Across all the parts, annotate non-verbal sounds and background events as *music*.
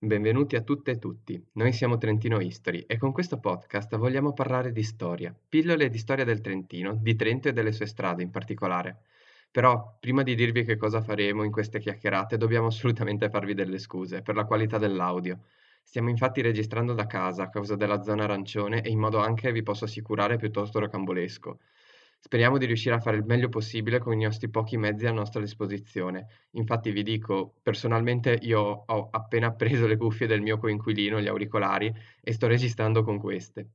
Benvenuti a tutte e tutti, noi siamo Trentino History e con questo podcast vogliamo parlare di storia, pillole di storia del Trentino, di Trento e delle sue strade in particolare. Però, prima di dirvi che cosa faremo in queste chiacchierate, dobbiamo assolutamente farvi delle scuse per la qualità dell'audio. Stiamo infatti registrando da casa a causa della zona arancione e in modo anche, vi posso assicurare, piuttosto rocambolesco. Speriamo di riuscire a fare il meglio possibile con i nostri pochi mezzi a nostra disposizione. Infatti vi dico, personalmente io ho appena preso le cuffie del mio coinquilino, gli auricolari, e sto registrando con queste.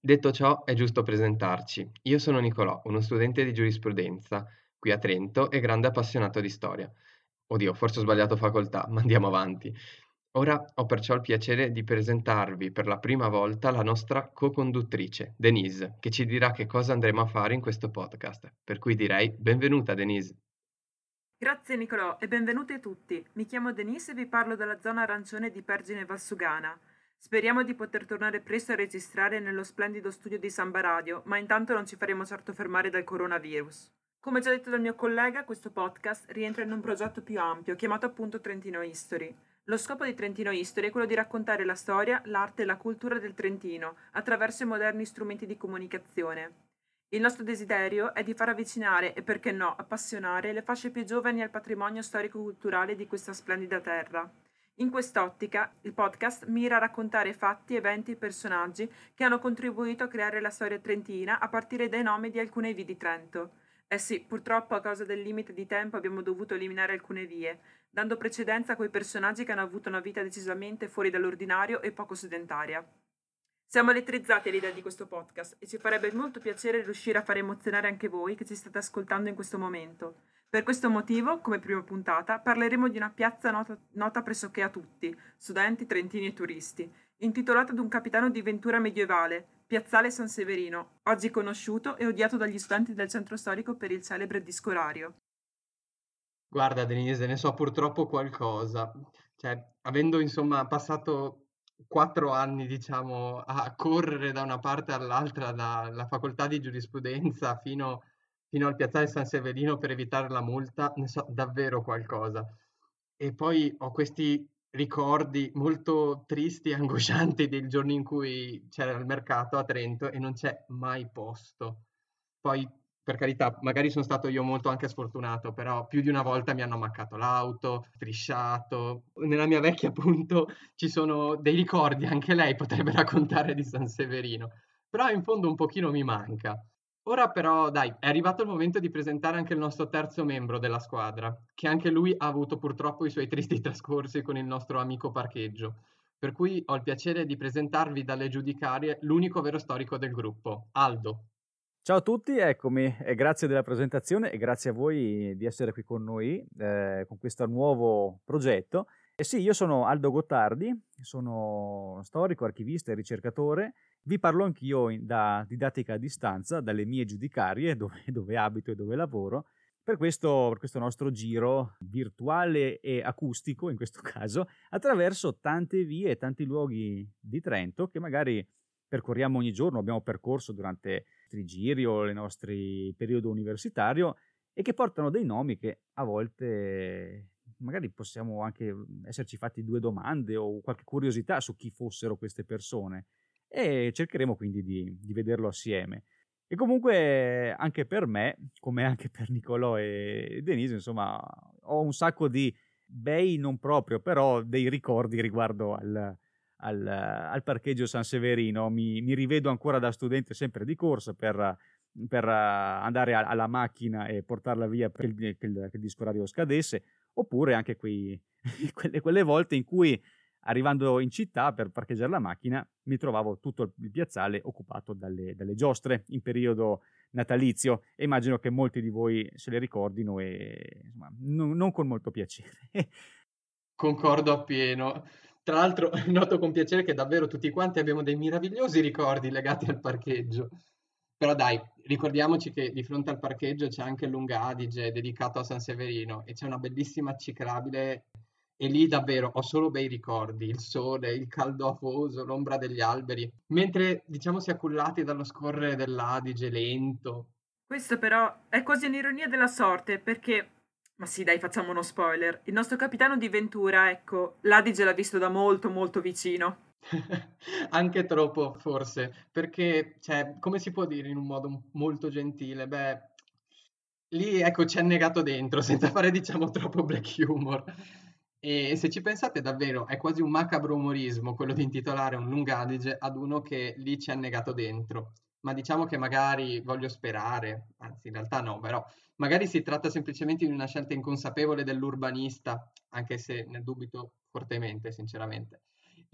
Detto ciò, è giusto presentarci. Io sono Nicolò, uno studente di giurisprudenza qui a Trento e grande appassionato di storia. Oddio, forse ho sbagliato facoltà, ma andiamo avanti. Ora ho perciò il piacere di presentarvi per la prima volta la nostra co-conduttrice, Denise, che ci dirà che cosa andremo a fare in questo podcast. Per cui direi benvenuta Denise. Grazie Nicolò e benvenuti a tutti. Mi chiamo Denise e vi parlo della zona arancione di Pergine Valsugana. Speriamo di poter tornare presto a registrare nello splendido studio di Samba Radio, ma intanto non ci faremo certo fermare dal coronavirus. Come già detto dal mio collega, questo podcast rientra in un progetto più ampio, chiamato appunto Trentino History. Lo scopo di Trentino History è quello di raccontare la storia, l'arte e la cultura del Trentino attraverso i moderni strumenti di comunicazione. Il nostro desiderio è di far avvicinare e perché no appassionare le fasce più giovani al patrimonio storico-culturale di questa splendida terra. In quest'ottica, il podcast mira a raccontare fatti, eventi e personaggi che hanno contribuito a creare la storia trentina a partire dai nomi di alcune vie di Trento. Eh sì, purtroppo a causa del limite di tempo abbiamo dovuto eliminare alcune vie, dando precedenza a quei personaggi che hanno avuto una vita decisamente fuori dall'ordinario e poco sedentaria. Siamo elettrizzati all'idea di questo podcast e ci farebbe molto piacere riuscire a far emozionare anche voi che ci state ascoltando in questo momento. Per questo motivo, come prima puntata, parleremo di una piazza nota, nota pressoché a tutti, studenti, trentini e turisti, intitolata ad un capitano di ventura medievale, Piazzale San Severino, oggi conosciuto e odiato dagli studenti del centro storico per il celebre disco orario. Guarda Denise, ne so purtroppo qualcosa. Cioè, avendo insomma passato quattro anni, diciamo, a correre da una parte all'altra, dalla facoltà di giurisprudenza fino, fino al piazzale San Severino per evitare la multa, ne so davvero qualcosa. E poi ho questi ricordi molto tristi e angoscianti *laughs* del giorno in cui c'era il mercato a Trento e non c'è mai posto. Poi, per carità, magari sono stato io molto anche sfortunato, però più di una volta mi hanno ammaccato l'auto, strisciato. Nella mia vecchia, appunto, ci sono dei ricordi, anche lei potrebbe *laughs* raccontare di San Severino, però in fondo un pochino mi manca. Ora però, dai, è arrivato il momento di presentare anche il nostro terzo membro della squadra, che anche lui ha avuto purtroppo i suoi tristi *laughs* trascorsi con il nostro amico parcheggio. Per cui ho il piacere di presentarvi dalle giudicarie l'unico vero storico del gruppo, Aldo. Ciao a tutti, eccomi e grazie della presentazione e grazie a voi di essere qui con noi eh, con questo nuovo progetto. E sì, io sono Aldo Gottardi, sono storico, archivista e ricercatore. Vi parlo anch'io in, da didattica a distanza, dalle mie giudicarie, *laughs* dove, dove abito e dove lavoro, per questo, per questo, nostro giro virtuale e acustico, in questo *laughs* caso, attraverso tante vie e tanti luoghi di Trento che magari percorriamo ogni giorno, abbiamo percorso durante i nostri giri o il nostro periodo universitario e che portano dei nomi che a volte magari possiamo anche esserci fatti due domande o qualche curiosità su chi fossero queste persone e cercheremo quindi di, di vederlo assieme. E comunque anche per me, come anche per Nicolò e Denise, insomma, ho un sacco di bei non proprio, però dei ricordi riguardo al, al, al parcheggio San Severino. Mi, mi, rivedo ancora da studente sempre di corsa per, per andare alla macchina e portarla via perché il, che il, che il disco orario scadesse, oppure anche quei, *laughs* quelle, quelle volte in cui arrivando in città per parcheggiare la macchina mi trovavo tutto il piazzale occupato dalle, dalle giostre in periodo natalizio e immagino che molti di voi se le ricordino e insomma, non, non con molto piacere. *laughs* Concordo appieno. Tra l'altro *laughs* noto con piacere che davvero tutti quanti abbiamo dei meravigliosi ricordi legati al parcheggio. Però dai, ricordiamoci che di fronte al parcheggio c'è anche il Lunga Adige dedicato a San Severino e c'è una bellissima ciclabile e lì davvero ho solo bei ricordi, il sole, il caldo afoso, l'ombra degli alberi, mentre diciamo si è cullati dallo scorrere dell'Adige lento. Questo però è quasi un'ironia della sorte, perché Ma sì, dai, facciamo uno spoiler. Il nostro capitano di Ventura, ecco, l'Adige l'ha visto da molto, molto vicino. *laughs* Anche troppo, forse, perché, cioè, come si può dire in un modo molto gentile? Beh, lì, ecco, ci è negato dentro, *laughs* senza fare, diciamo, troppo black humor. E se ci pensate davvero, è quasi un macabro umorismo quello di intitolare un lungadige ad uno che lì ci ha negato dentro. Ma diciamo che magari voglio sperare, anzi in realtà no, però magari si tratta semplicemente di una scelta inconsapevole dell'urbanista, anche se ne dubito fortemente, sinceramente.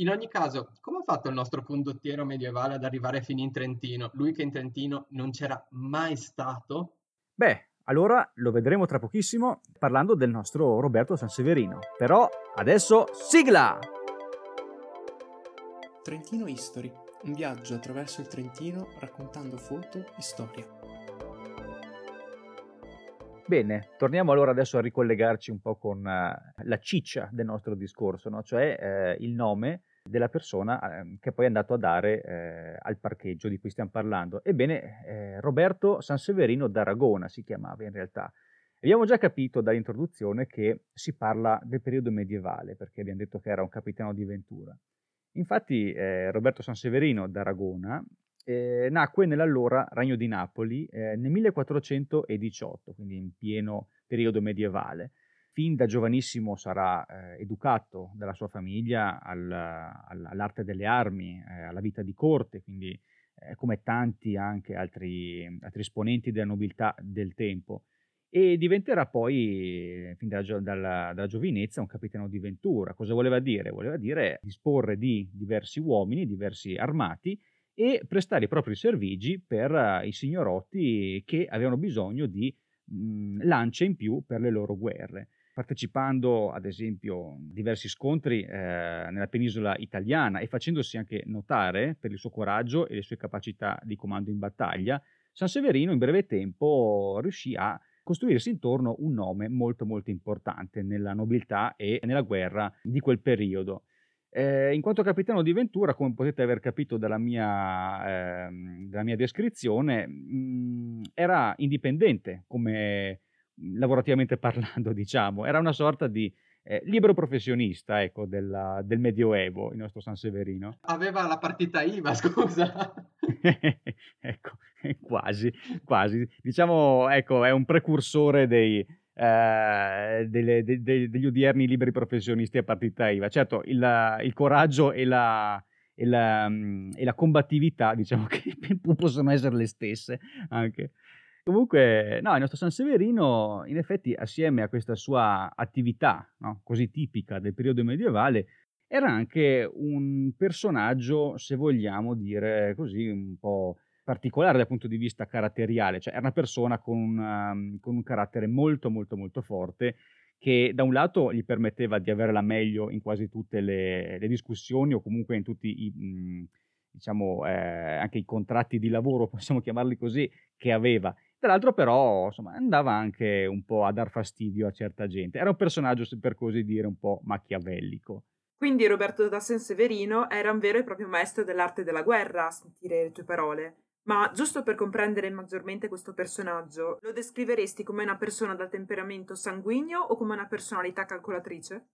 In ogni caso, come ha fatto il nostro condottiero medievale ad arrivare fino in Trentino? Lui che in Trentino non c'era mai stato? Beh, allora lo vedremo tra pochissimo parlando del nostro Roberto Sanseverino. Però adesso sigla! Trentino History, un viaggio attraverso il Trentino raccontando foto e storia. Bene, torniamo allora adesso a ricollegarci un po' con uh, la ciccia del nostro discorso, no? cioè uh, il nome della persona eh, che poi è andato a dare eh, al parcheggio di cui stiamo parlando. Ebbene, eh, Roberto Sanseverino d'Aragona si chiamava in realtà. Abbiamo già capito dall'introduzione che si parla del periodo medievale, perché abbiamo detto che era un capitano di Ventura. Infatti eh, Roberto Sanseverino d'Aragona eh, nacque nell'allora Regno di Napoli eh, nel 1418, quindi in pieno periodo medievale fin da giovanissimo sarà eh, educato dalla sua famiglia al, al, all'arte delle armi, eh, alla vita di corte, quindi eh, come tanti anche altri, altri, esponenti della nobiltà del tempo, e diventerà poi, fin dalla, dalla, dalla giovinezza, un capitano di Ventura. Cosa voleva dire? Voleva dire disporre di diversi uomini, diversi armati, e prestare i propri servigi per uh, i signorotti che avevano bisogno di mh, lance in più per le loro guerre partecipando ad esempio a diversi scontri eh, nella penisola italiana e facendosi anche notare per il suo coraggio e le sue capacità di comando in battaglia, San Severino in breve tempo riuscì a costruirsi intorno un nome molto molto importante nella nobiltà e nella guerra di quel periodo. Eh, in quanto capitano di Ventura, come potete aver capito dalla mia, eh, dalla mia descrizione, mh, mm, era indipendente come lavorativamente parlando, *laughs* diciamo, era una sorta di eh, libero professionista ecco, della, del Medioevo, il nostro San Severino. Aveva la partita IVA, *laughs* scusa. *laughs* ecco, quasi, quasi. Diciamo, ecco, è un precursore dei, eh, delle, de, de, degli odierni liberi professionisti a partita IVA. Certo, il, il coraggio e la, e la, e la combattività, diciamo che possono essere le stesse anche. Comunque, no, il nostro San Severino, in effetti, assieme a questa sua attività no, così tipica del periodo medievale, era anche un personaggio, se vogliamo dire così, un po' particolare dal punto di vista caratteriale, cioè era una persona con, una, um, con un carattere molto molto molto forte che da un lato gli permetteva di avere la meglio in quasi tutte le, le discussioni o comunque in tutti i, mh, diciamo, eh, anche i contratti di lavoro, *laughs* possiamo chiamarli così, che aveva tra l'altro però insomma, andava anche un po' a dar fastidio a certa gente. Era un personaggio, per così dire, un po' machiavellico. Quindi Roberto da Sanseverino era un vero e proprio maestro dell'arte della guerra, a sentire le tue parole. Ma giusto per comprendere maggiormente questo personaggio, lo descriveresti come una persona dal temperamento sanguigno o come una personalità calcolatrice?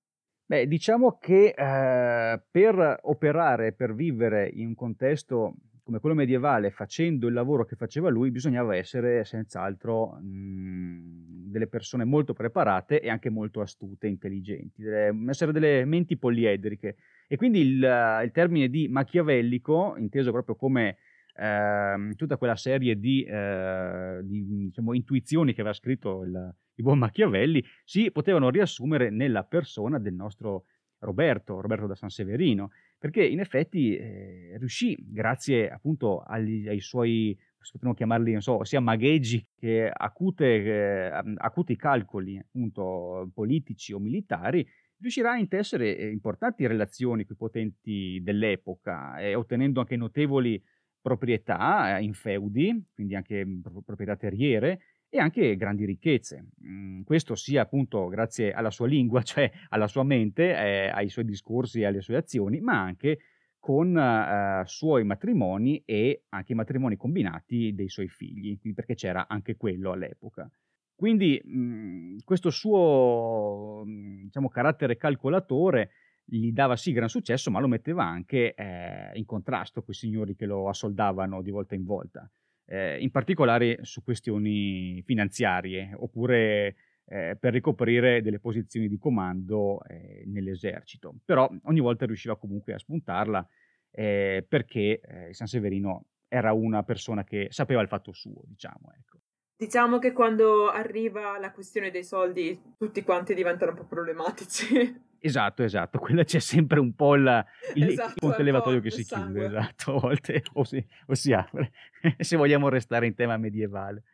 Beh, diciamo che eh, per operare, per vivere in un contesto come quello medievale, facendo il lavoro che faceva lui, bisognava essere senz'altro mh, delle persone molto preparate e anche molto astute, intelligenti, delle, essere delle menti poliedriche. E quindi il, il termine di machiavellico, inteso proprio come eh, tutta quella serie di, eh, di diciamo, intuizioni che aveva scritto il, il buon Machiavelli, si potevano riassumere nella persona del nostro Roberto, Roberto da San Severino, perché in effetti eh, riuscì, grazie appunto agli, ai suoi, potremmo chiamarli, non so, sia magheggi che acute, eh, acuti calcoli appunto politici o militari, riuscirà a intessere eh, importanti relazioni con i potenti dell'epoca, eh, ottenendo anche notevoli proprietà eh, in feudi, quindi anche proprietà terriere, e anche grandi ricchezze. Mm, questo sia appunto grazie alla sua lingua, *laughs* cioè alla sua mente, eh, ai suoi discorsi e alle sue azioni, ma anche con eh, suoi matrimoni e anche i matrimoni combinati dei suoi figli, perché c'era anche quello all'epoca. Quindi mh, questo suo diciamo, carattere calcolatore gli dava sì gran successo, ma lo metteva anche eh, in contrasto con i signori che lo assoldavano di volta in volta, eh, in particolare su questioni finanziarie oppure eh, per ricoprire delle posizioni di comando eh, nell'esercito. Però ogni volta riusciva comunque a spuntarla eh, perché eh, San Severino era una persona che sapeva il fatto suo, diciamo. Ecco. Diciamo che quando arriva la questione dei soldi tutti quanti diventano un po' problematici. Esatto, esatto, *laughs* quella c'è sempre un po' il, il, Esatto, ponte elevatoio che si chiude, sangue. esatto, a volte o si, o si apre, *laughs* se vogliamo restare in tema medievale.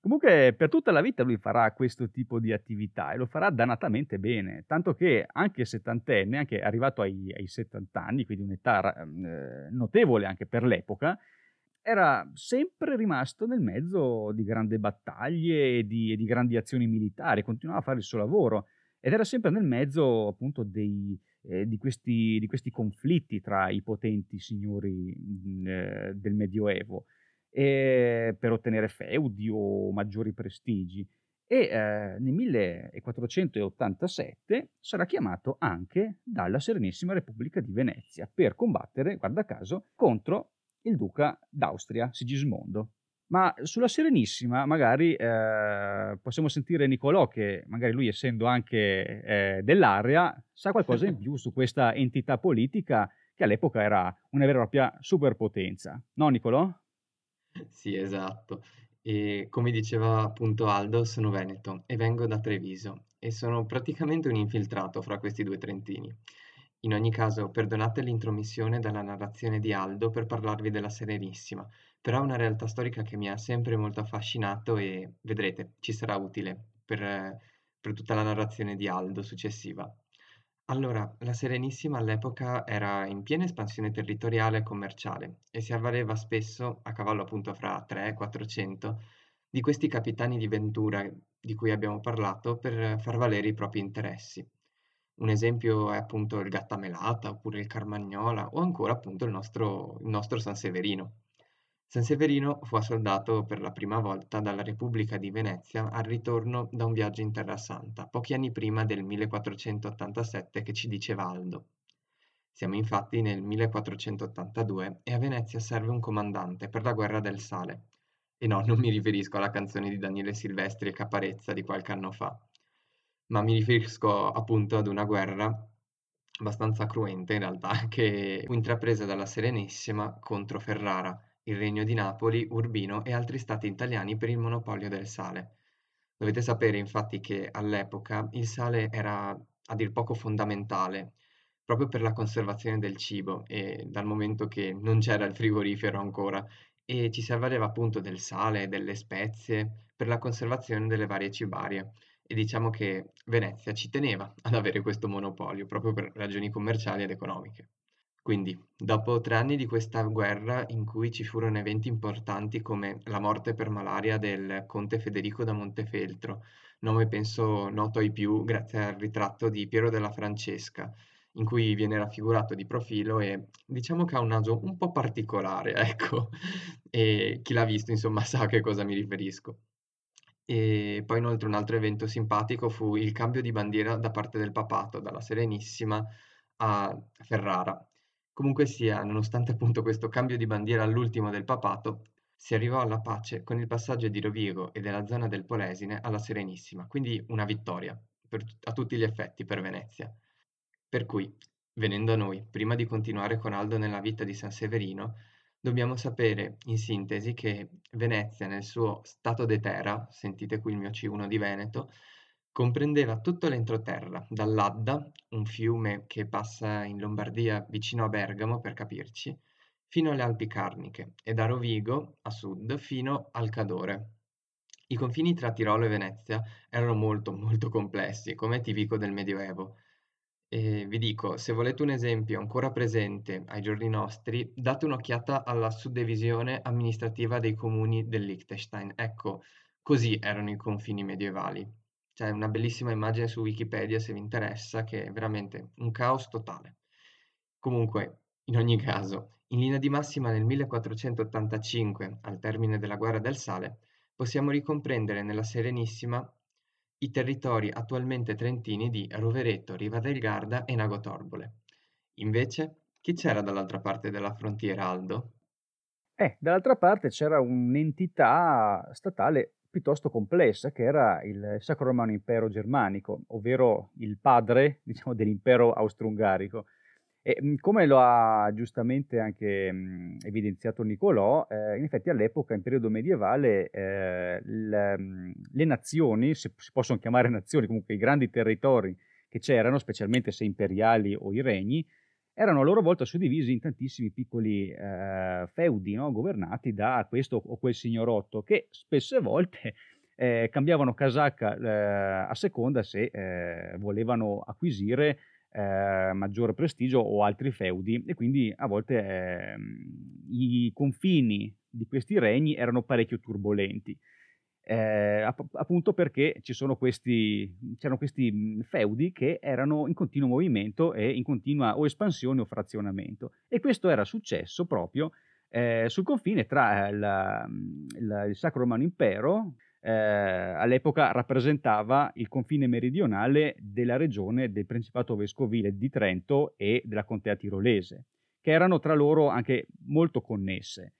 Comunque per tutta la vita lui farà questo tipo di attività e lo farà dannatamente bene, tanto che anche settantenne, anche arrivato ai, ai 70 anni, quindi un'età eh, notevole anche per l'epoca, era sempre rimasto nel mezzo di grandi battaglie e di, e di grandi azioni militari, continuava a fare il suo lavoro ed era sempre nel mezzo appunto dei, eh, di, questi, di, questi, conflitti tra i potenti signori mh, eh, del Medioevo eh, per ottenere feudi o maggiori prestigi. E eh, nel 1487 sarà chiamato anche dalla Serenissima Repubblica di Venezia per combattere, guarda caso, contro il duca d'Austria, Sigismondo. Ma sulla Serenissima magari eh, possiamo sentire Nicolò che magari lui essendo anche eh, dell'area sa qualcosa in più su questa entità politica che all'epoca era una vera e propria superpotenza. No Nicolò? Sì, esatto. E come diceva appunto Aldo, sono veneto e vengo da Treviso e sono praticamente un infiltrato fra questi due trentini. In ogni caso, perdonate l'intromissione dalla narrazione di Aldo per parlarvi della Serenissima, però è una realtà storica che mi ha sempre molto affascinato e vedrete, ci sarà utile per, per tutta la narrazione di Aldo successiva. Allora, la Serenissima all'epoca era in piena espansione territoriale e commerciale e si avvaleva spesso, a cavallo appunto fra 3 e 400, di questi capitani di ventura di cui abbiamo parlato per far valere i propri interessi. Un esempio è appunto il Gattamelata oppure il Carmagnola o ancora appunto il nostro, il nostro San Severino. San Severino fu assoldato per la prima volta dalla Repubblica di Venezia al ritorno da un viaggio in Terra Santa, pochi anni prima del 1487 che ci diceva Aldo. Siamo infatti nel 1482 e a Venezia serve un comandante per la guerra del sale. E no, non mi riferisco alla canzone di Daniele Silvestri e Caparezza di qualche anno fa, ma mi riferisco appunto ad una guerra abbastanza cruenta in realtà, *laughs* che fu intrapresa dalla Serenissima contro Ferrara, il Regno di Napoli, Urbino e altri stati italiani per il monopolio del sale. Dovete sapere infatti che all'epoca il sale era a dir poco fondamentale proprio per la conservazione del cibo e dal momento che non c'era il frigorifero ancora e ci si appunto del sale, delle spezie per la conservazione delle varie cibarie e diciamo che Venezia ci teneva ad avere questo monopolio proprio per ragioni commerciali ed economiche. Quindi, dopo tre anni di questa guerra in cui ci furono eventi importanti come la morte per malaria del conte Federico da Montefeltro, nome penso noto ai più grazie al ritratto di Piero della Francesca, in cui viene raffigurato di profilo e diciamo che ha un naso un po' particolare, *laughs* ecco, e chi l'ha visto insomma sa a che cosa mi riferisco. E poi inoltre un altro evento simpatico fu il cambio di bandiera da parte del papato, dalla Serenissima a Ferrara. Comunque sia, nonostante appunto questo cambio di bandiera all'ultimo del papato, si arrivò alla pace con il passaggio di Rovigo e della zona del Polesine alla Serenissima, quindi una vittoria per, a tutti gli effetti per Venezia. Per cui, venendo a noi, prima di continuare con Aldo nella vita di San Severino, dobbiamo sapere in sintesi che Venezia nel suo stato de terra, sentite qui il mio C1 di Veneto, comprendeva tutto l'entroterra, dall'Adda, un fiume che passa in Lombardia vicino a Bergamo per capirci, fino alle Alpi Carniche e da Rovigo a sud fino al Cadore. I confini tra Tirolo e Venezia erano molto molto complessi, come tipico del Medioevo. E vi dico, se volete un esempio ancora presente ai giorni nostri, date un'occhiata alla suddivisione amministrativa dei comuni del Liechtenstein. Ecco, così erano i confini medievali. C'è una bellissima immagine su Wikipedia se vi interessa, che è veramente un caos totale. Comunque, in ogni caso, in linea di massima nel 1485, al termine della guerra del sale, possiamo ricomprendere nella Serenissima i territori attualmente trentini di Rovereto, Riva del Garda e Nago Torbole. Invece, chi c'era dall'altra parte della frontiera, Aldo? Eh, dall'altra parte c'era un'entità statale piuttosto complessa che era il Sacro Romano Impero Germanico, ovvero il padre *laughs* diciamo, dell'impero austro-ungarico. E mhmm, come lo ha giustamente anche mh, mhmm, evidenziato Nicolò, eh, in effetti all'epoca, in periodo medievale, eh, le, mhmm, le, nazioni, se si possono chiamare nazioni, comunque i grandi territori che c'erano, specialmente se imperiali o i regni, erano a loro volta suddivisi in tantissimi piccoli eh, feudi no? governati da questo o quel signorotto che spesse volte *laughs* eh, cambiavano casacca eh, a seconda se eh, volevano acquisire eh, maggiore prestigio o altri feudi e quindi a volte ehm, i confini di questi regni erano parecchio turbolenti eh, appunto perché questi, c'erano questi mhmm, feudi che erano in continuo movimento e in continua o espansione o frazionamento. E questo era successo proprio eh, sul confine tra il, mhmm, il, il Sacro Romano Impero, eh, all'epoca rappresentava il confine meridionale della regione del Principato Vescovile di Trento e della Contea Tirolese, che erano tra loro anche molto connesse.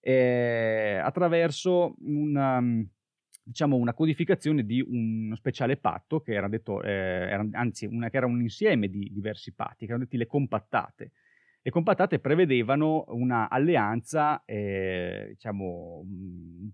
Eh, attraverso una, mhmm, diciamo, una codificazione di uno speciale patto che era detto, eh, era, anzi, una, che era un insieme di diversi patti, che erano detti le compattate. Le compattate prevedevano un'alleanza, eh, diciamo,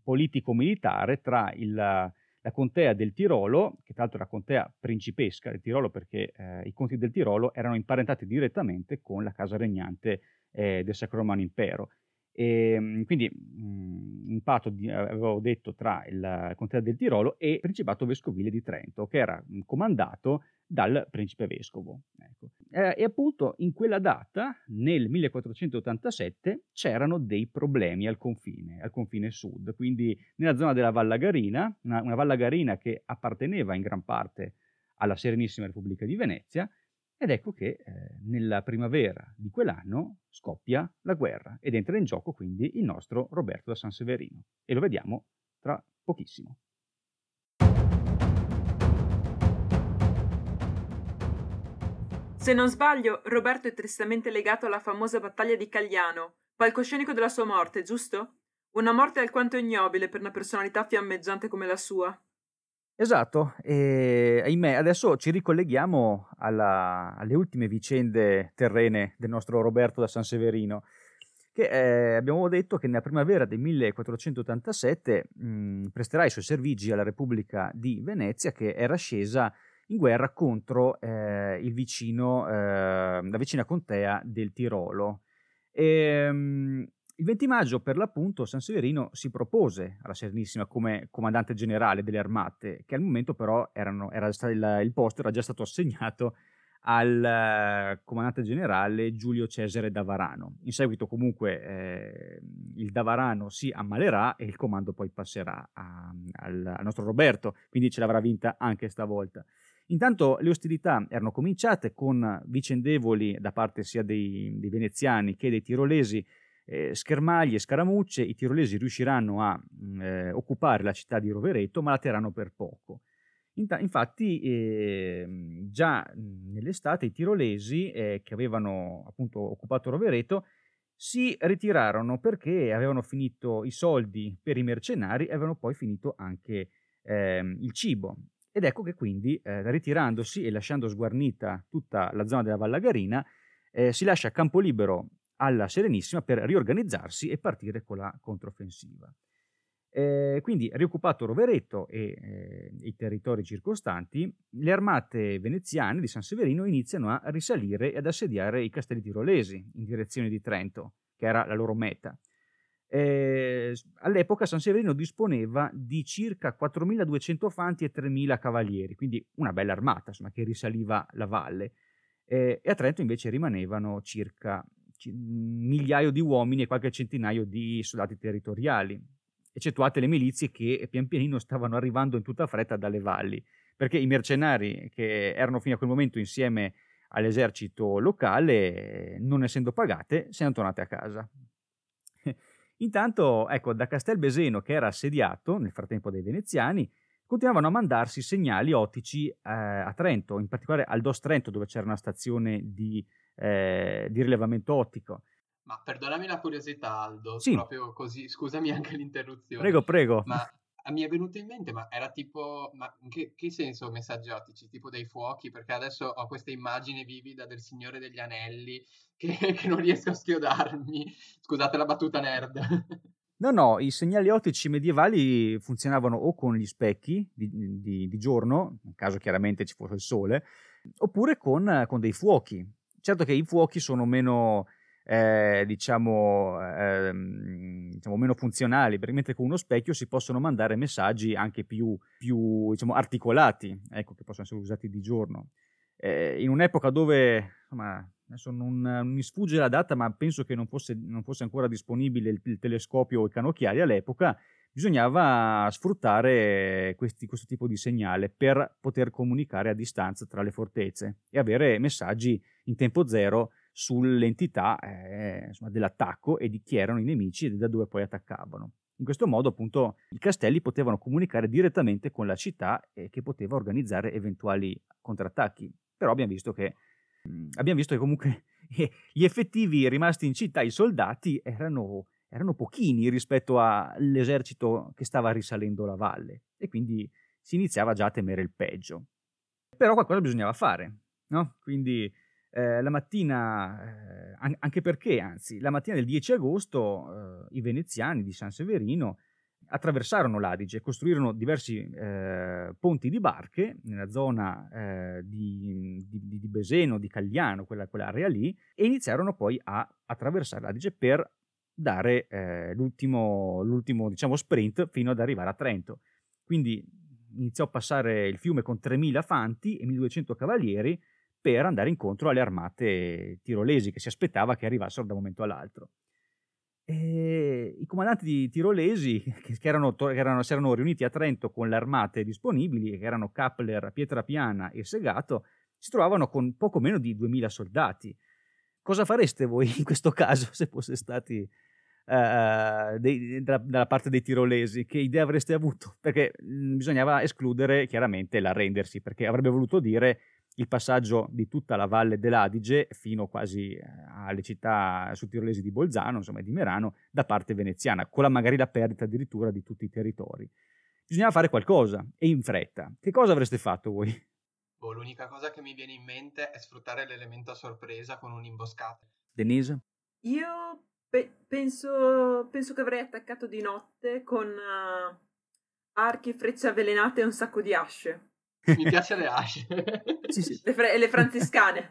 politico-militare tra il, la contea del Tirolo, che tra l'altro era contea principesca del Tirolo perché eh, i conti del Tirolo erano imparentati direttamente con la casa regnante eh, del Sacro Romano Impero, e, ehm, quindi mh, un patto, di, avevo detto, tra il Contea del Tirolo e il Principato Vescovile di Trento, che era comandato dal principe vescovo. Ecco. Eh, e appunto in quella data, nel 1487, c'erano dei problemi al confine, al confine sud, quindi nella zona della Vallagarina, una, una Vallagarina che apparteneva in gran parte alla Serenissima Repubblica di Venezia, ed ecco che eh, nella primavera di quell'anno scoppia la guerra ed entra in gioco quindi il nostro Roberto da San Severino e lo vediamo tra pochissimo. Se non sbaglio, Roberto è tristemente legato alla famosa battaglia di Cagliano, palcoscenico della sua morte, giusto? Una morte alquanto ignobile per una personalità fiammeggiante come la sua. Esatto, e ahimè adesso ci ricolleghiamo alla alle ultime vicende terrene del nostro Roberto da San Severino, che, ehm, abbiamo detto che nella primavera del 1487, mhmm, presterà i suoi servigi alla Repubblica di Venezia che era scesa in guerra contro, il vicino ehm, la vicina contea del Tirolo. Ehm il 20 maggio, per l'appunto, San Severino si propose alla Serenissima come comandante generale delle armate, che al momento però erano, era il, il posto era già stato assegnato al uh, comandante generale Giulio Cesare Davarano. In seguito comunque eh, il Davarano si ammalerà e il comando poi passerà a, al, al, nostro Roberto, quindi ce l'avrà vinta anche stavolta. Intanto le ostilità erano cominciate con vicendevoli da parte sia dei, dei veneziani che dei tirolesi eh, schermaglie, scaramucce, i tirolesi riusciranno a mm, eh, occupare la città di Rovereto, ma la terranno per poco. Inta- infatti, eh, già mm, nell'estate i tirolesi eh, che avevano appunto occupato Rovereto si ritirarono perché avevano finito i soldi per i mercenari e avevano poi finito anche ehm, il cibo. Ed ecco che quindi, eh, ritirandosi e lasciando sguarnita tutta la zona della Vallagarina, eh, si lascia campo libero alla Serenissima per riorganizzarsi e partire con la controffensiva. Eh, quindi, rioccupato Rovereto e eh, i territori circostanti, le armate veneziane di San Severino iniziano a risalire e ad assediare i castelli tirolesi in direzione di Trento, che era la loro meta. Eh, all'epoca San Severino disponeva di circa 4.200 fanti e 3.000 cavalieri, quindi una bella armata insomma, che risaliva la valle. Eh, e a Trento invece rimanevano circa migliaio di uomini e qualche centinaio di soldati territoriali, eccettuate le milizie che pian pianino stavano arrivando in tutta fretta dalle valli, perché i mercenari che erano fino a quel momento insieme all'esercito locale, non essendo pagate, se ne tornate a casa. *laughs* Intanto, ecco, da Castelbeseno, che era assediato nel frattempo dai veneziani, continuavano a mandarsi segnali ottici eh, a Trento, in particolare al Dos Trento, dove c'era una stazione di, eh, di rilevamento ottico. Ma perdonami la curiosità, Aldo, Sì. proprio così, scusami anche l'interruzione. Prego, prego. Ma mi è venuto in mente, ma era tipo, ma in che, che senso messaggi ottici? Tipo dei fuochi? Perché adesso ho questa immagine vivida del Signore degli Anelli *laughs* che, che non riesco a schiodarmi. Scusate la battuta nerd. No, no, i segnali ottici medievali funzionavano o con gli specchi di, di- di giorno, in caso chiaramente ci fosse il sole, oppure con, con dei fuochi. Certo che i fuochi sono meno, eh, diciamo, ehm, diciamo, meno funzionali, perché mentre con uno specchio si possono mandare messaggi anche più, più diciamo, articolati, ecco, che possono essere usati di giorno. Eh, in un'epoca dove, insomma, adesso non, non mi sfugge la data, ma penso che non fosse, non fosse ancora disponibile il, il telescopio o i canocchiali all'epoca, bisognava sfruttare questi- questo tipo di segnale per poter comunicare a distanza tra le fortezze e avere messaggi in tempo zero sull'entità eh, insomma, dell'attacco e di chi erano i nemici e da dove poi attaccavano. In questo modo, appunto, i castelli potevano comunicare direttamente con la città e che poteva organizzare eventuali contrattacchi. Però abbiamo visto che, mh, abbiamo visto che comunque *laughs* gli effettivi rimasti in città, i soldati, erano, erano pochini rispetto all'esercito che stava risalendo la valle e quindi si iniziava già a temere il peggio. Però qualcosa bisognava fare, no? Quindi eh, la mattina, eh, an- anche perché, anzi, la mattina del 10 agosto eh, i veneziani di San Severino attraversarono l'Adige, costruirono diversi eh, ponti di barche nella zona eh, di, di- di Beseno, di Cagliano, quella, quell'area lì, e iniziarono poi a attraversare l'Adige per dare eh, l'ultimo, l'ultimo diciamo, sprint fino ad arrivare a Trento. Quindi iniziò a passare il fiume con 3.000 fanti e 1.200 cavalieri per andare incontro alle armate tirolesi che si aspettava che arrivassero da un momento all'altro. E I comandanti tirolesi *laughs* che, erano, che erano- si erano riuniti a Trento con le armate disponibili, che erano Kappler, Pietrapiana e Segato, si trovavano con poco meno di 2000 soldati. Cosa fareste voi in questo caso se foste stati eh, dei- dalla, dalla parte dei tirolesi? Che idea avreste avuto? Perché mh, bisognava escludere chiaramente l'arrendersi, perché avrebbe voluto dire il passaggio di tutta la valle dell'Adige fino quasi eh, alle città sudtirolesi di Bolzano, insomma, di Merano, da parte veneziana, con la, magari la perdita addirittura di tutti i territori. Bisognava fare qualcosa e in fretta. Che cosa avreste fatto voi? Boh, l'unica cosa che mi viene in mente è sfruttare l'elemento a sorpresa con un'imboscata. Denise? Io pe- penso, penso che avrei attaccato di notte con eh, archi, frecce avvelenate e un sacco di asce. Mi piace le asce. *laughs* Sì, sì. Le, fre- le francescane,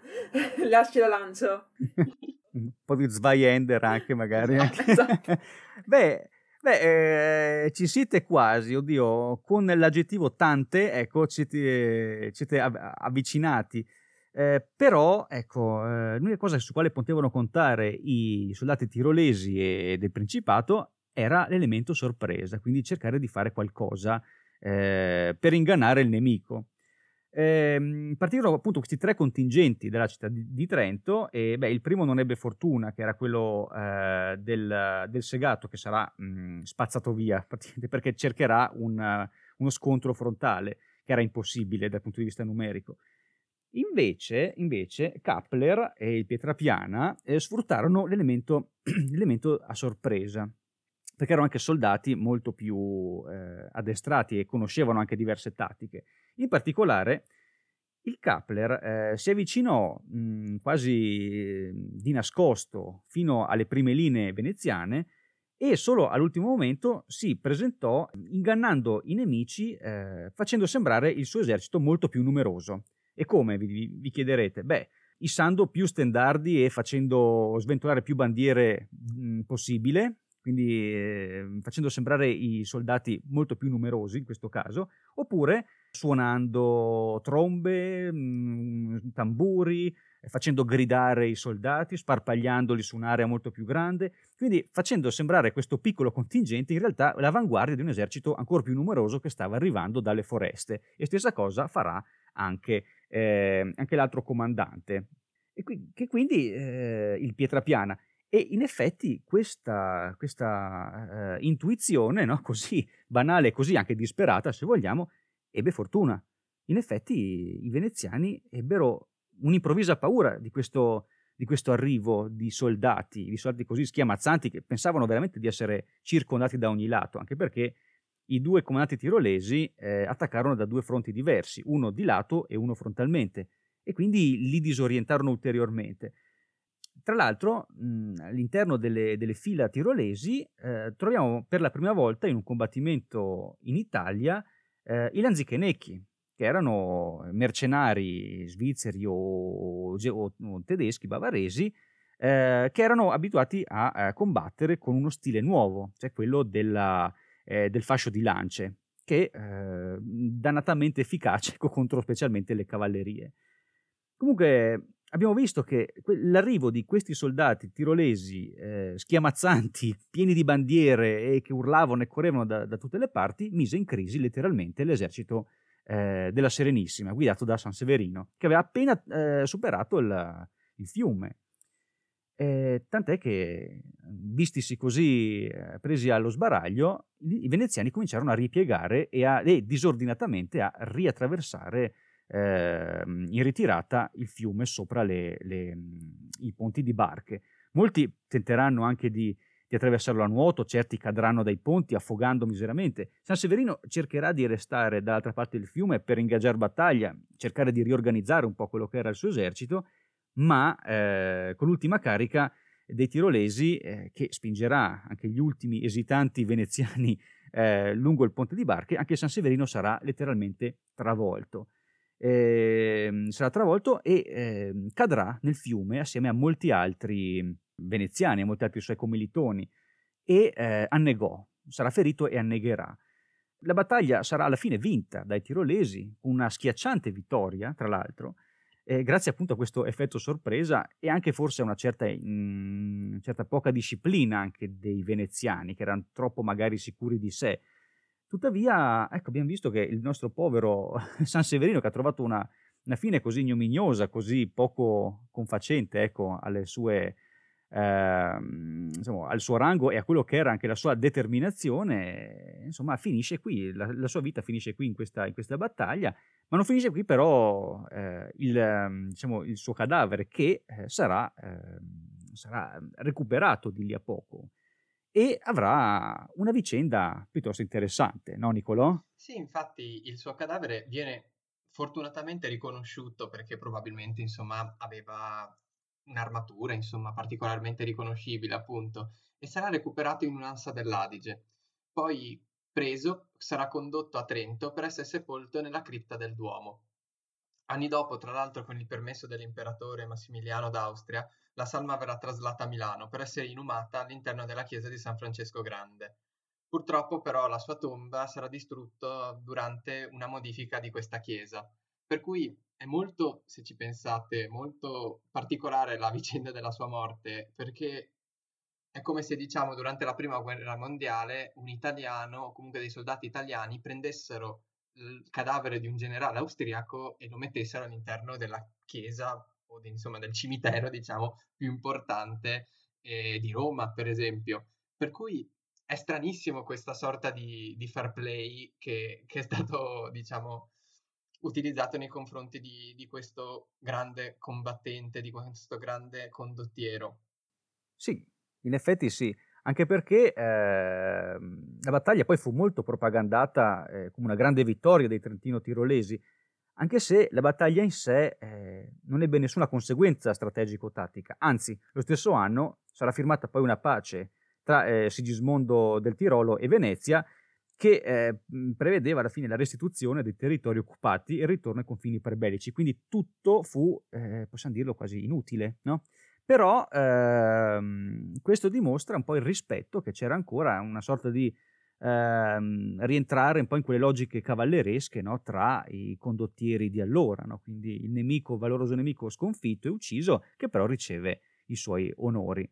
le *laughs* asce da lancio. *laughs* un po' di Zweiender anche magari. Esatto, anche. esatto. Beh, beh, eh, ci siete quasi, oddio, con l'aggettivo tante, ecco, ci siete, siete av- avvicinati. Eh, però, ecco, eh, l'unica cosa su quale potevano contare i soldati tirolesi e del Principato era l'elemento sorpresa, quindi cercare di fare qualcosa eh, per ingannare il nemico. Ehm, partirono appunto questi tre contingenti della città di, di Trento e beh, il primo non ebbe fortuna, che era quello eh, del, del Segato che sarà mh, spazzato via *laughs* perché cercherà un, eh, uno scontro frontale che era impossibile dal punto di vista numerico. Invece, invece Kappler e il Pietrapiana eh, sfruttarono l'elemento, *clears throat* l'elemento a sorpresa perché erano anche soldati molto più eh, addestrati e conoscevano anche diverse tattiche. In particolare, il Kappler eh, si avvicinò mh, quasi eh, di nascosto fino alle prime linee veneziane e solo all'ultimo momento si presentò ingannando i nemici, eh, facendo sembrare il suo esercito molto più numeroso. E come vi, vi chiederete? Beh, issando più stendardi e facendo sventolare più bandiere mh, possibile, quindi eh, facendo sembrare i soldati molto più numerosi in questo caso, oppure suonando trombe, mh, tamburi, eh, facendo gridare i soldati, sparpagliandoli su un'area molto più grande, quindi facendo sembrare questo piccolo contingente in realtà l'avanguardia di un esercito ancora più numeroso che stava arrivando dalle foreste. E stessa cosa farà anche, eh, anche l'altro comandante, e qui, che quindi eh, il Pietrapiana. E in effetti questa, questa uh, intuizione, no? *laughs* così banale, così anche disperata, se vogliamo, ebbe fortuna. In effetti i veneziani ebbero un'improvvisa paura di questo, di questo arrivo di soldati, di soldati così schiamazzanti che pensavano veramente di essere circondati da ogni lato, anche perché i due comandanti tirolesi eh, attaccarono da due fronti diversi, uno di lato e uno frontalmente, e quindi li disorientarono ulteriormente. Tra l'altro, mh, all'interno delle, delle, fila tirolesi eh, troviamo per la prima volta in un combattimento in Italia eh, i Lanzichenecchi, che erano mercenari svizzeri o, o, o tedeschi, bavaresi, eh, che erano abituati a, a, combattere con uno stile nuovo, cioè quello della, eh, del fascio di lance, che è eh, dannatamente efficace *laughs* contro specialmente le cavallerie. Comunque abbiamo visto che l'arrivo di questi soldati tirolesi eh, schiamazzanti, *laughs* pieni di bandiere e che urlavano e correvano da, da tutte le parti, mise in crisi letteralmente l'esercito eh, della Serenissima, guidato da San Severino, che aveva appena eh, superato il, il fiume. Eh, tant'è che, vistisi così eh, presi allo sbaraglio, i, veneziani cominciarono a ripiegare e, a, e disordinatamente a riattraversare eh, in ritirata il fiume sopra le, le, i ponti di barche. Molti tenteranno anche di di attraversarlo a nuoto, certi cadranno dai ponti affogando miseramente. San Severino cercherà di restare dall'altra parte del fiume per ingaggiare battaglia, cercare di riorganizzare un po' quello che era il suo esercito, ma eh, con l'ultima carica dei tirolesi eh, che spingerà anche gli ultimi esitanti veneziani eh, lungo il ponte di barche, anche San Severino sarà letteralmente travolto. Ehm, sarà travolto e ehm, cadrà nel fiume assieme a molti altri veneziani e molti altri suoi commilitoni e eh, annegò, sarà ferito e annegherà. La battaglia sarà alla fine vinta dai tirolesi, una schiacciante vittoria, tra l'altro, eh, grazie appunto a questo effetto sorpresa e anche forse a una certa, mh, mm, certa poca disciplina anche dei veneziani, che erano troppo magari sicuri di sé. Tuttavia, ecco, abbiamo visto che il nostro povero *laughs* San Severino, che ha trovato una, una fine così ignominiosa, così poco confacente ecco, sue eh, insomma, al suo rango e a quello che era anche la sua determinazione, insomma, finisce qui, la, la sua vita finisce qui in questa, in questa, battaglia, ma non finisce qui però eh, il, diciamo, il, suo cadavere che eh, sarà, ehm, sarà recuperato di lì a poco e avrà una vicenda piuttosto interessante, no Nicolò? Sì, infatti il suo cadavere viene fortunatamente riconosciuto perché probabilmente insomma aveva un'armatura, insomma, particolarmente riconoscibile, appunto, e sarà recuperato in un'ansa dell'Adige. Poi, preso, sarà condotto a Trento per essere sepolto nella cripta del Duomo. Anni dopo, tra l'altro, con il permesso dell'imperatore Massimiliano d'Austria, la salma verrà traslata a Milano per essere inumata all'interno della chiesa di San Francesco Grande. Purtroppo, però, la sua tomba sarà distrutta durante una modifica di questa chiesa, per cui è molto, se ci pensate, molto particolare la vicenda della sua morte, perché è come se, diciamo, durante la prima guerra mondiale un italiano, o comunque dei soldati italiani, prendessero il cadavere di un generale austriaco e lo mettessero all'interno della chiesa o di, insomma del cimitero, diciamo, più importante eh, di Roma, per esempio. Per cui è stranissimo questa sorta di, di fair play che, che è stato, diciamo, utilizzato nei confronti di, di questo grande combattente, di questo grande condottiero. Sì, in effetti sì, anche perché eh, la battaglia poi fu molto propagandata eh, come una grande vittoria dei Trentino-Tirolesi, anche se la battaglia in sé eh, non ebbe nessuna conseguenza strategico-tattica, anzi lo stesso anno sarà firmata poi una pace tra eh, Sigismondo del Tirolo e Venezia che eh, prevedeva alla fine la restituzione dei territori occupati e il ritorno ai confini prebellici, quindi tutto fu, eh, possiamo dirlo, quasi inutile, no? Però ehm, questo dimostra un po' il rispetto che c'era ancora, una sorta di ehm, rientrare un po' in quelle logiche cavalleresche no? tra i condottieri di allora, no? quindi il nemico, valoroso nemico sconfitto e ucciso, che però riceve i suoi onori.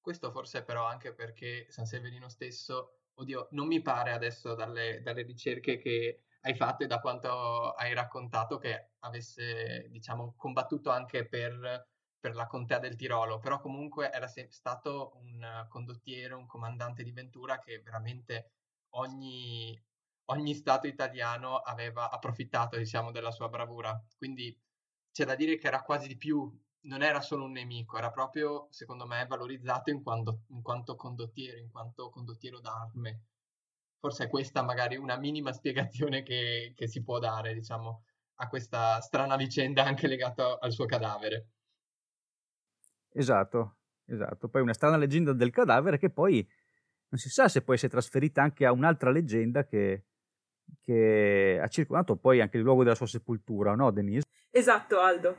Questo forse però anche perché San Severino stesso oddio, non mi pare adesso dalle, dalle, ricerche che hai fatto e da quanto hai raccontato che avesse, diciamo, combattuto anche per per la contea del Tirolo, però comunque era sempre stato un condottiere, un comandante di Ventura che veramente ogni, ogni Stato italiano aveva approfittato, diciamo, della sua bravura. Quindi c'è da dire che era quasi di più, non era solo un nemico, era proprio, secondo me, valorizzato in quanto, in quanto condottiero, in quanto condottiero d'arme. Forse è questa magari una minima spiegazione che, che si può dare, diciamo, a questa strana vicenda anche legata al suo cadavere. Esatto, esatto. Poi una strana leggenda del cadavere che poi non si sa se poi si è trasferita anche a un'altra leggenda che, che ha circolato poi anche il luogo della sua sepoltura, no Denise? Esatto Aldo.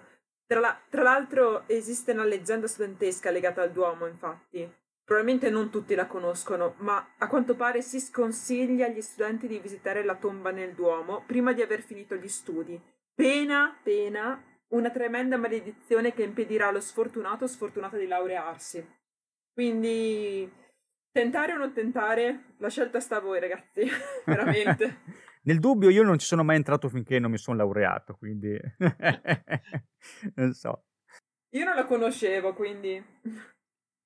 Tra, la, tra l'altro esiste una leggenda studentesca legata al Duomo, infatti. Probabilmente non tutti la conoscono, ma a quanto pare si sconsiglia agli studenti di visitare la tomba nel Duomo prima di aver finito gli studi. Pena, pena, una tremenda maledizione che impedirà allo sfortunato o sfortunata di laurearsi. Quindi tentare o non tentare, la scelta sta a voi ragazzi, *laughs* veramente. *laughs* Nel dubbio io non ci sono mai entrato finché non mi sono laureato, quindi *laughs* non so. Io non la conoscevo, quindi...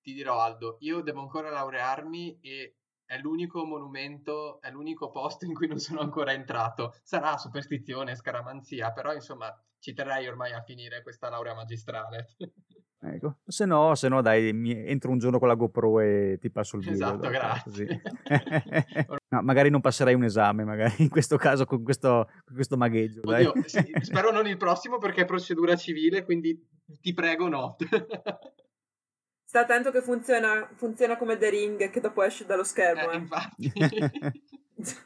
Ti dirò Aldo, io devo ancora laurearmi e è l'unico monumento, è l'unico posto in cui non sono ancora entrato. Sarà superstizione, scaramanzia, però insomma ci terrei ormai a finire questa laurea magistrale. *laughs* Ecco, se no, se no dai, mi, entro un giorno con la GoPro e ti passo il video. Esatto, grazie. *laughs* *laughs* no, magari non passerai un esame, magari in questo caso con questo, con questo magheggio. Oddio, sì, spero non il prossimo perché è procedura civile, quindi ti prego no. Sta attento che funziona, funziona come The Ring che dopo esce dallo schermo. Eh, eh. Infatti. *laughs*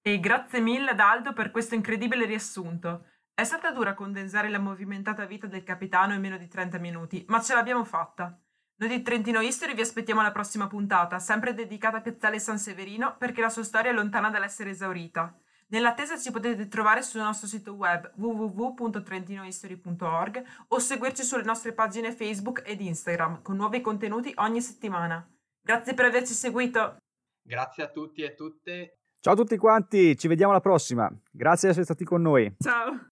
e grazie mille ad Aldo per questo incredibile riassunto. È stata dura condensare la movimentata vita del capitano in meno di 30 minuti, ma ce l'abbiamo fatta. Noi di Trentino History vi aspettiamo alla prossima puntata, sempre dedicata a Piazzale San Severino, perché la sua storia è lontana dall'essere esaurita. Nell'attesa ci potete trovare sul nostro sito web www.trentinohistory.org o seguirci sulle nostre pagine Facebook ed Instagram con nuovi contenuti ogni settimana. Grazie per averci seguito. Grazie a tutti e a tutte. Ciao a tutti quanti, ci vediamo alla prossima. Grazie di essere stati con noi. Ciao.